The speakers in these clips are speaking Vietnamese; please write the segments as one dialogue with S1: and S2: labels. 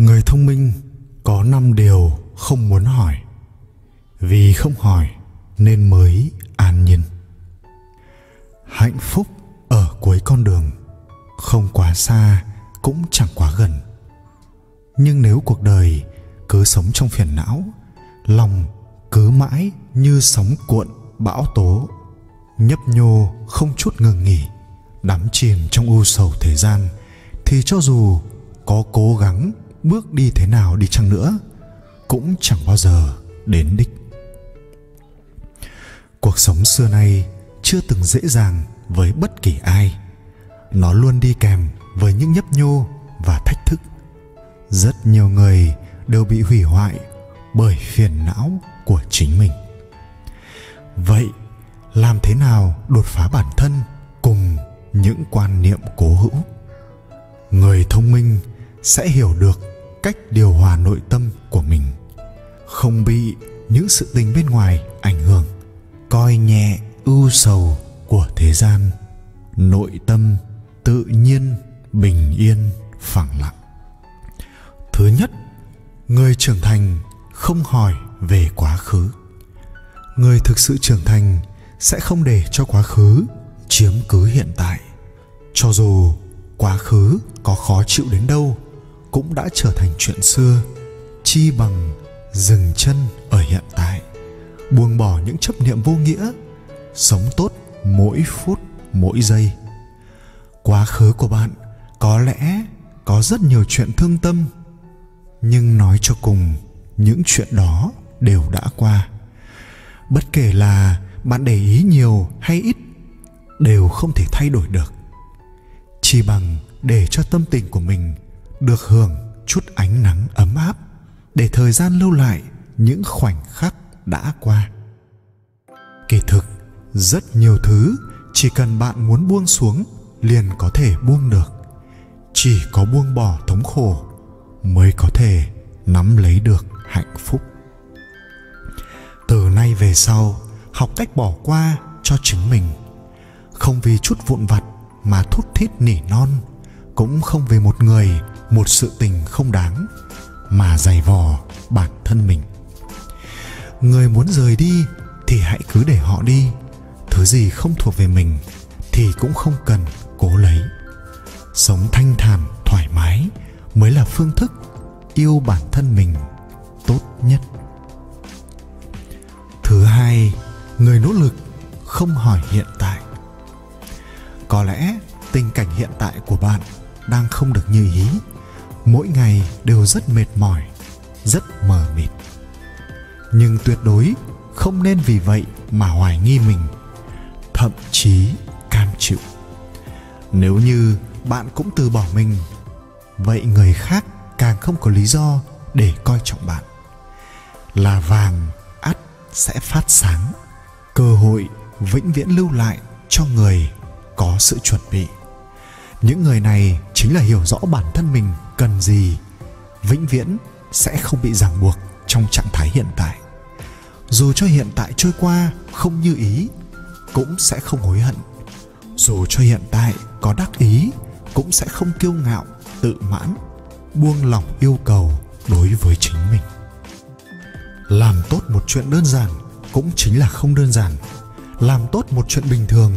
S1: người thông minh có năm điều không muốn hỏi. Vì không hỏi nên mới an nhiên. Hạnh phúc ở cuối con đường không quá xa cũng chẳng quá gần. Nhưng nếu cuộc đời cứ sống trong phiền não, lòng cứ mãi như sóng cuộn bão tố, nhấp nhô không chút ngừng nghỉ, đắm chìm trong u sầu thế gian, thì cho dù có cố gắng bước đi thế nào đi chăng nữa, cũng chẳng bao giờ đến đích. Cuộc sống xưa nay chưa từng dễ dàng với bất kỳ ai. Nó luôn đi kèm với những nhấp nhô và thách thức. Rất nhiều người đều bị hủy hoại bởi phiền não của chính mình. Vậy, làm thế nào đột phá bản thân cùng những quan niệm cố hữu? Người thông minh sẽ hiểu được cách điều hòa nội tâm của mình, không bị những sự tình bên ngoài ảnh hưởng, coi nhẹ ưu sầu của thế gian. Nội tâm tự nhiên bình yên, phẳng lặng. Thứ nhất, người trưởng thành không hỏi về quá khứ. Người thực sự trưởng thành sẽ không để cho quá khứ chiếm cứ hiện tại. Cho dù quá khứ có khó chịu đến đâu cũng đã trở thành chuyện xưa, chi bằng dừng chân ở hiện tại, buông bỏ những chấp niệm vô nghĩa, sống tốt mỗi phút, mỗi giây. Quá khứ của bạn có lẽ có rất nhiều chuyện thương tâm, nhưng nói cho cùng, những chuyện đó đều đã qua. Bất kể là bạn để ý nhiều hay ít, đều không thể thay đổi được. Chỉ bằng để cho tâm tình của mình được hưởng chút ánh nắng ấm áp để thời gian lưu lại những khoảnh khắc đã qua. Kỳ thực, rất nhiều thứ chỉ cần bạn muốn buông xuống liền có thể buông được. Chỉ có buông bỏ thống khổ mới có thể nắm lấy được hạnh phúc. Từ nay về sau, học cách bỏ qua cho chính mình. Không vì chút vụn vặt mà thút thít nỉ non, cũng không vì một người một sự tình không đáng mà giày vò bản thân mình. Người muốn rời đi thì hãy cứ để họ đi, thứ gì không thuộc về mình thì cũng không cần cố lấy. Sống thanh thản, thoải mái mới là phương thức yêu bản thân mình tốt nhất. Thứ hai, người nỗ lực không hỏi hiện tại. Có lẽ tình cảnh hiện tại của bạn đang không được như ý mỗi ngày đều rất mệt mỏi, rất mờ mịt. Nhưng tuyệt đối không nên vì vậy mà hoài nghi mình, thậm chí cam chịu. Nếu như bạn cũng từ bỏ mình, vậy người khác càng không có lý do để coi trọng bạn. Là vàng ắt sẽ phát sáng, cơ hội vĩnh viễn lưu lại cho người có sự chuẩn bị. Những người này chính là hiểu rõ bản thân mình cần gì, vĩnh viễn sẽ không bị ràng buộc trong trạng thái hiện tại. Dù cho hiện tại trôi qua không như ý, cũng sẽ không hối hận. Dù cho hiện tại có đắc ý, cũng sẽ không kiêu ngạo, tự mãn, buông lỏng yêu cầu đối với chính mình. Làm tốt một chuyện đơn giản cũng chính là không đơn giản. Làm tốt một chuyện bình thường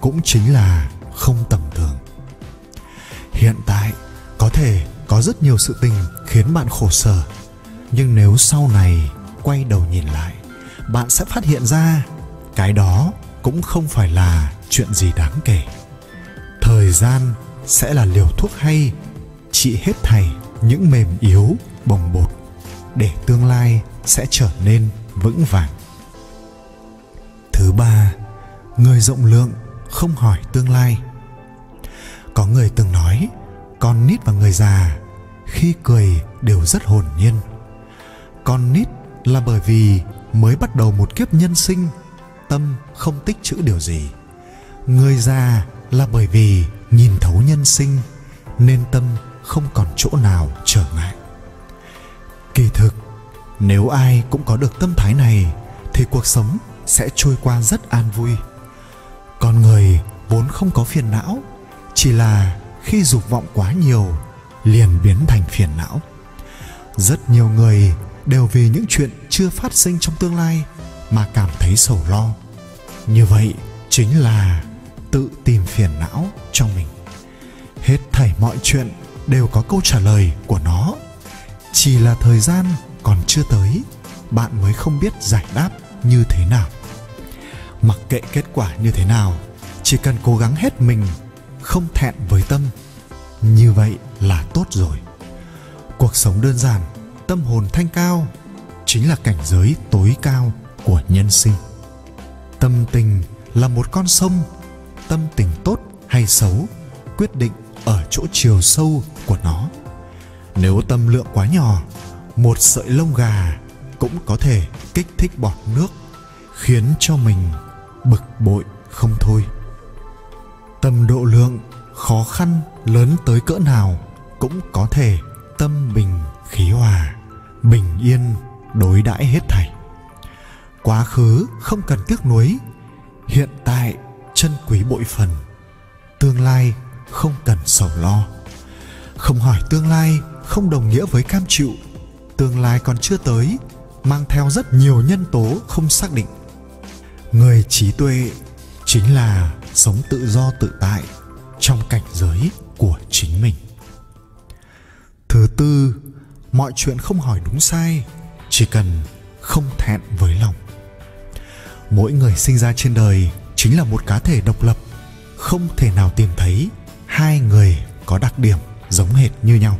S1: cũng chính là không tầm thường. Hiện tại có thể có rất nhiều sự tình khiến bạn khổ sở. Nhưng nếu sau này quay đầu nhìn lại, bạn sẽ phát hiện ra cái đó cũng không phải là chuyện gì đáng kể. Thời gian sẽ là liều thuốc hay trị hết thảy những mềm yếu, bồng bột để tương lai sẽ trở nên vững vàng. Thứ ba, người rộng lượng không hỏi tương lai. Có người từng nói, con nít và người già khi cười đều rất hồn nhiên. Con nít là bởi vì mới bắt đầu một kiếp nhân sinh, tâm không tích chữ điều gì. Người già là bởi vì nhìn thấu nhân sinh, nên tâm không còn chỗ nào trở ngại. Kỳ thực, nếu ai cũng có được tâm thái này, thì cuộc sống sẽ trôi qua rất an vui. Con người vốn không có phiền não, chỉ là khi dục vọng quá nhiều liền biến thành phiền não. Rất nhiều người đều vì những chuyện chưa phát sinh trong tương lai mà cảm thấy sầu lo. Như vậy chính là tự tìm phiền não cho mình. Hết thảy mọi chuyện đều có câu trả lời của nó. Chỉ là thời gian còn chưa tới, bạn mới không biết giải đáp như thế nào. Mặc kệ kết quả như thế nào, chỉ cần cố gắng hết mình, không thẹn với tâm như vậy là tốt rồi. Cuộc sống đơn giản, tâm hồn thanh cao chính là cảnh giới tối cao của nhân sinh. Tâm tình là một con sông, tâm tình tốt hay xấu quyết định ở chỗ chiều sâu của nó. Nếu tâm lượng quá nhỏ, một sợi lông gà cũng có thể kích thích bọt nước, khiến cho mình bực bội không thôi. Tâm độ lượng khó khăn lớn tới cỡ nào cũng có thể tâm bình khí hòa, bình yên đối đãi hết thảy. Quá khứ không cần tiếc nuối, hiện tại chân quý bội phần, tương lai không cần sầu lo. Không hỏi tương lai không đồng nghĩa với cam chịu, tương lai còn chưa tới, mang theo rất nhiều nhân tố không xác định. Người trí tuệ chính là sống tự do tự tại trong cảnh giới của chính mình. Thứ tư, mọi chuyện không hỏi đúng sai, chỉ cần không thẹn với lòng. Mỗi người sinh ra trên đời chính là một cá thể độc lập, không thể nào tìm thấy hai người có đặc điểm giống hệt như nhau.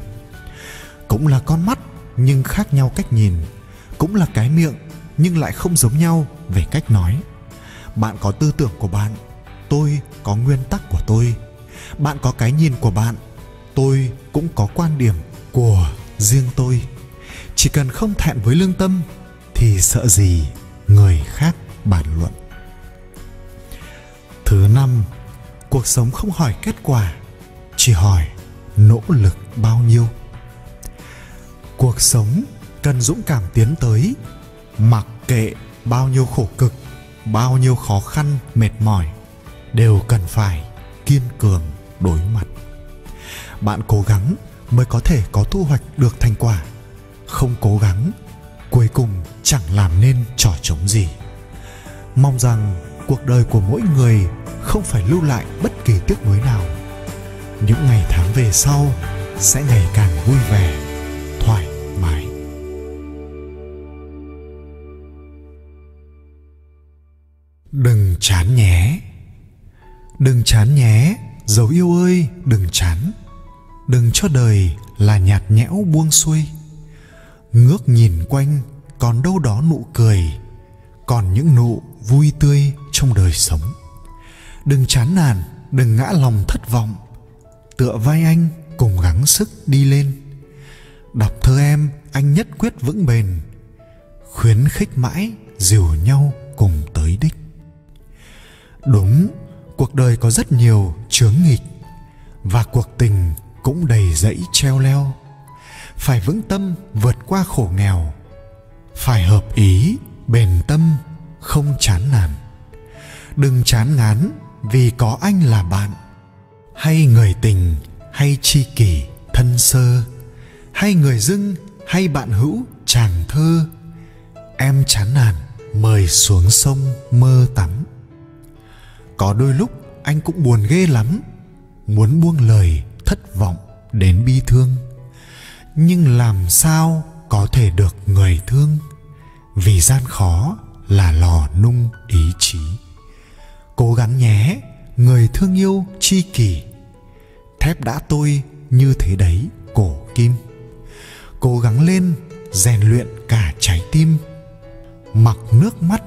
S1: Cũng là con mắt, nhưng khác nhau cách nhìn. Cũng là cái miệng, nhưng lại không giống nhau về cách nói. Bạn có tư tưởng của bạn, tôi có nguyên tắc của tôi bạn có cái nhìn của bạn. Tôi cũng có quan điểm của riêng tôi. Chỉ cần không thẹn với lương tâm, thì sợ gì người khác bàn luận. Thứ năm, cuộc sống không hỏi kết quả, chỉ hỏi nỗ lực bao nhiêu. Cuộc sống cần dũng cảm tiến tới, mặc kệ bao nhiêu khổ cực, bao nhiêu khó khăn, mệt mỏi, đều cần phải kiên cường đối mặt. Bạn cố gắng mới có thể có thu hoạch được thành quả. Không cố gắng, cuối cùng chẳng làm nên trò trống gì. Mong rằng cuộc đời của mỗi người không phải lưu lại bất kỳ tiếc nuối nào. Những ngày tháng về sau sẽ ngày càng vui vẻ, thoải mái. Đừng chán nhé. Đừng chán nhé dấu yêu ơi, đừng chán. Đừng cho đời là nhạt nhẽo buông xuôi. Ngước nhìn quanh, còn đâu đó nụ cười, còn những nụ vui tươi trong đời sống. Đừng chán nản, đừng ngã lòng thất vọng. Tựa vai anh cùng gắng sức đi lên. Đọc thơ em, anh nhất quyết vững bền. Khuyến khích mãi, dìu nhau cùng tới đích. Đúng, cuộc đời có rất nhiều chướng nghịch, và cuộc tình cũng đầy dẫy treo leo. Phải vững tâm vượt qua khổ nghèo, phải hợp ý bền tâm không chán nản. Đừng chán ngán vì có anh là bạn, hay người tình, hay tri kỷ, thân sơ, hay người dưng, hay bạn hữu, chàng thơ. Em chán nản mời xuống sông mơ tắm. Có đôi lúc anh cũng buồn ghê lắm, muốn buông lời thất vọng đến bi thương. Nhưng làm sao có thể được người thương? Vì gian khó là lò nung ý chí. Cố gắng nhé, người thương yêu chi kỷ. Thép đã tôi như thế đấy, cổ kim. Cố gắng lên, rèn luyện cả trái tim. Mặc nước mắt